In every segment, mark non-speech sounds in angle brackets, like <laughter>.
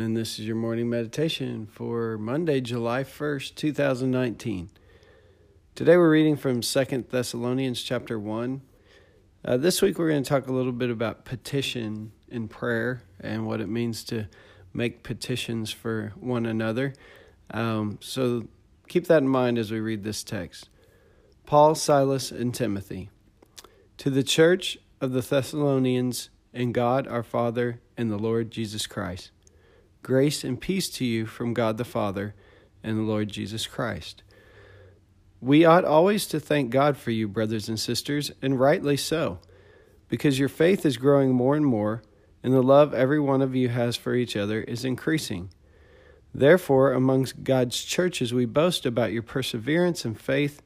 and this is your morning meditation for Monday, July 1st, 2019. Today we're reading from Second Thessalonians chapter 1. Uh, this week we're going to talk a little bit about petition in prayer and what it means to make petitions for one another. Um, so keep that in mind as we read this text. Paul, Silas, and Timothy. To the church of the Thessalonians and God our Father and the Lord Jesus Christ. Grace and peace to you from God the Father and the Lord Jesus Christ. We ought always to thank God for you, brothers and sisters, and rightly so, because your faith is growing more and more, and the love every one of you has for each other is increasing. Therefore, amongst God's churches, we boast about your perseverance and faith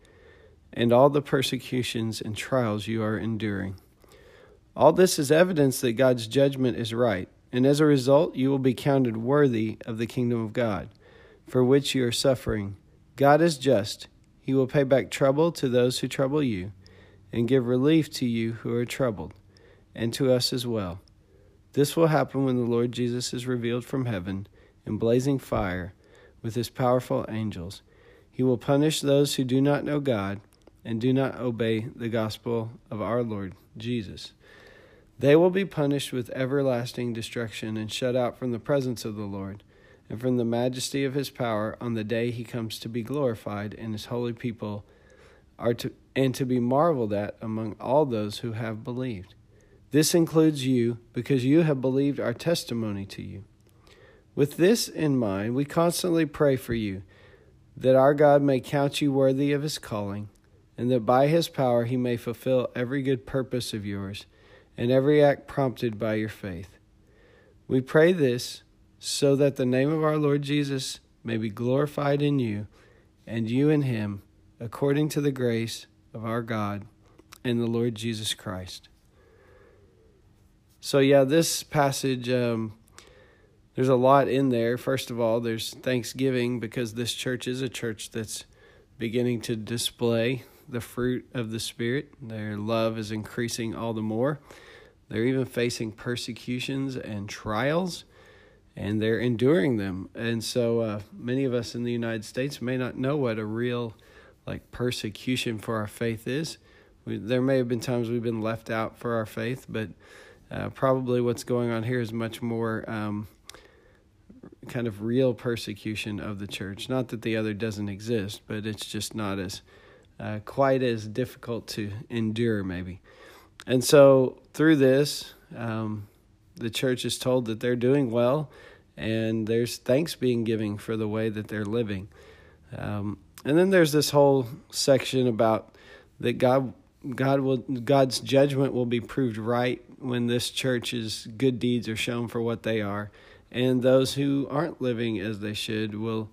and all the persecutions and trials you are enduring. All this is evidence that God's judgment is right, and as a result, you will be counted worthy of the kingdom of God, for which you are suffering. God is just. He will pay back trouble to those who trouble you, and give relief to you who are troubled, and to us as well. This will happen when the Lord Jesus is revealed from heaven in blazing fire with his powerful angels. He will punish those who do not know God and do not obey the gospel of our Lord Jesus. They will be punished with everlasting destruction and shut out from the presence of the Lord and from the majesty of his power on the day he comes to be glorified and his holy people are to and to be marveled at among all those who have believed. This includes you because you have believed our testimony to you. With this in mind, we constantly pray for you that our God may count you worthy of his calling and that by his power he may fulfill every good purpose of yours and every act prompted by your faith. We pray this so that the name of our Lord Jesus may be glorified in you and you in him, according to the grace of our God and the Lord Jesus Christ. So, yeah, this passage, um, there's a lot in there. First of all, there's thanksgiving because this church is a church that's beginning to display the fruit of the Spirit. Their love is increasing all the more. They're even facing persecutions and trials, and they're enduring them. And so, uh, many of us in the United States may not know what a real like persecution for our faith is. We, there may have been times we've been left out for our faith, but uh, probably what's going on here is much more um, kind of real persecution of the church. Not that the other doesn't exist, but it's just not as uh, quite as difficult to endure, maybe. And so through this, um, the church is told that they're doing well, and there's thanks being given for the way that they're living. Um, and then there's this whole section about that God God will God's judgment will be proved right when this church's good deeds are shown for what they are, and those who aren't living as they should will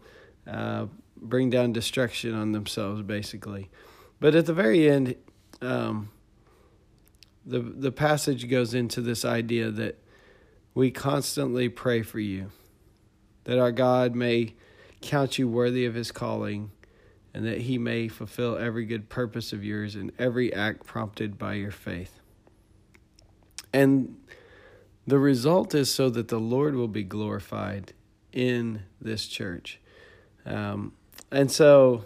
uh, bring down destruction on themselves, basically. But at the very end, um, the the passage goes into this idea that we constantly pray for you, that our God may count you worthy of His calling, and that He may fulfill every good purpose of yours and every act prompted by your faith. And the result is so that the Lord will be glorified in this church. Um, and so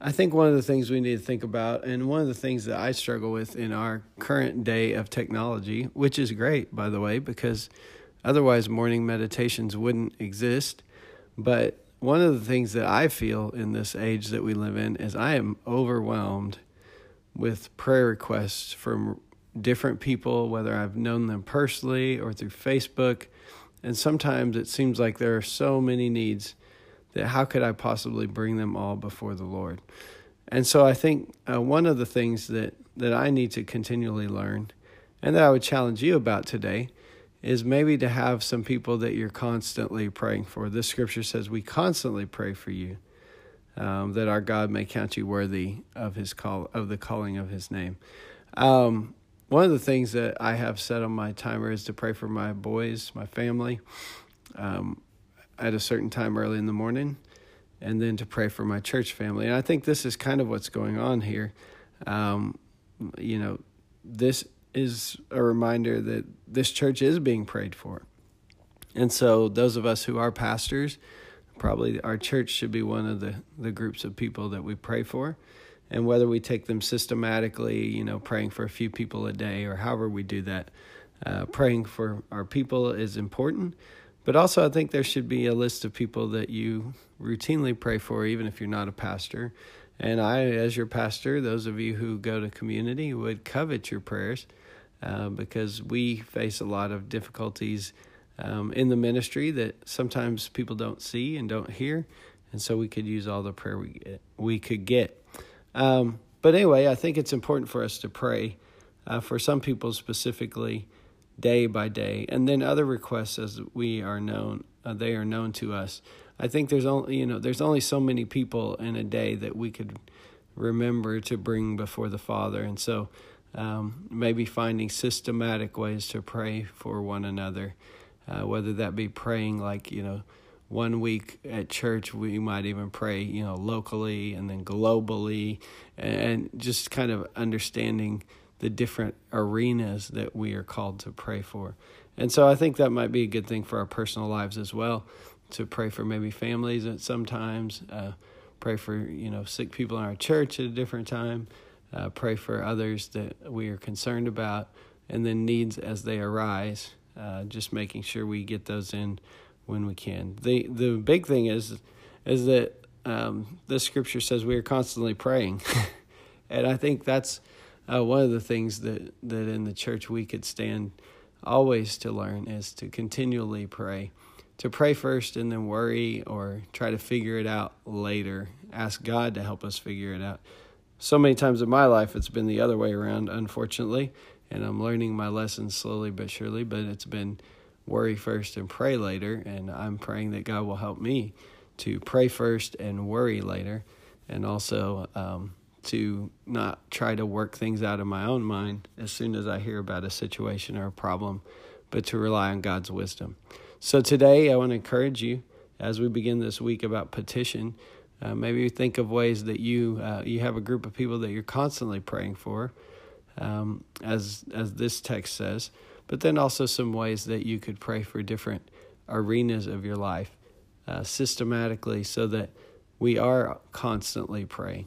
I think one of the things we need to think about, and one of the things that I struggle with in our current day of technology, which is great, by the way, because otherwise morning meditations wouldn't exist. But one of the things that I feel in this age that we live in is I am overwhelmed with prayer requests from different people, whether I've known them personally or through Facebook. And sometimes it seems like there are so many needs that how could I possibly bring them all before the Lord? And so I think uh, one of the things that, that I need to continually learn and that I would challenge you about today is maybe to have some people that you're constantly praying for. This scripture says we constantly pray for you. um, that our God may count you worthy of his call of the calling of his name. Um, one of the things that I have set on my timer is to pray for my boys, my family, um, at a certain time early in the morning, and then to pray for my church family. And I think this is kind of what's going on here. Um, you know, this is a reminder that this church is being prayed for. And so, those of us who are pastors, probably our church should be one of the, the groups of people that we pray for. And whether we take them systematically, you know, praying for a few people a day or however we do that, uh, praying for our people is important. But also, I think there should be a list of people that you routinely pray for, even if you're not a pastor. And I, as your pastor, those of you who go to community would covet your prayers uh, because we face a lot of difficulties um, in the ministry that sometimes people don't see and don't hear. And so we could use all the prayer we get, we could get. Um, but anyway, I think it's important for us to pray uh, for some people specifically day by day, and then other requests as we are known, uh, they are known to us. I think there's only you know there's only so many people in a day that we could remember to bring before the Father, and so um, maybe finding systematic ways to pray for one another, uh, whether that be praying like you know one week at church we might even pray you know locally and then globally and just kind of understanding the different arenas that we are called to pray for and so i think that might be a good thing for our personal lives as well to pray for maybe families at sometimes uh, pray for you know sick people in our church at a different time uh, pray for others that we are concerned about and then needs as they arise uh, just making sure we get those in when we can. The the big thing is is that um, the scripture says we are constantly praying, <laughs> and I think that's uh, one of the things that that in the church we could stand always to learn is to continually pray, to pray first and then worry or try to figure it out later. Ask God to help us figure it out. So many times in my life, it's been the other way around, unfortunately, and I'm learning my lessons slowly but surely. But it's been worry first and pray later. And I'm praying that God will help me to pray first and worry later, and also um, to not try to work things out in my own mind as soon as I hear about a situation or a problem, but to rely on God's wisdom. So today, I want to encourage you as we begin this week about petition. Uh, maybe you think of ways that you uh, you have a group of people that you're constantly praying for, um, as as this text says but then also some ways that you could pray for different arenas of your life uh, systematically so that we are constantly praying.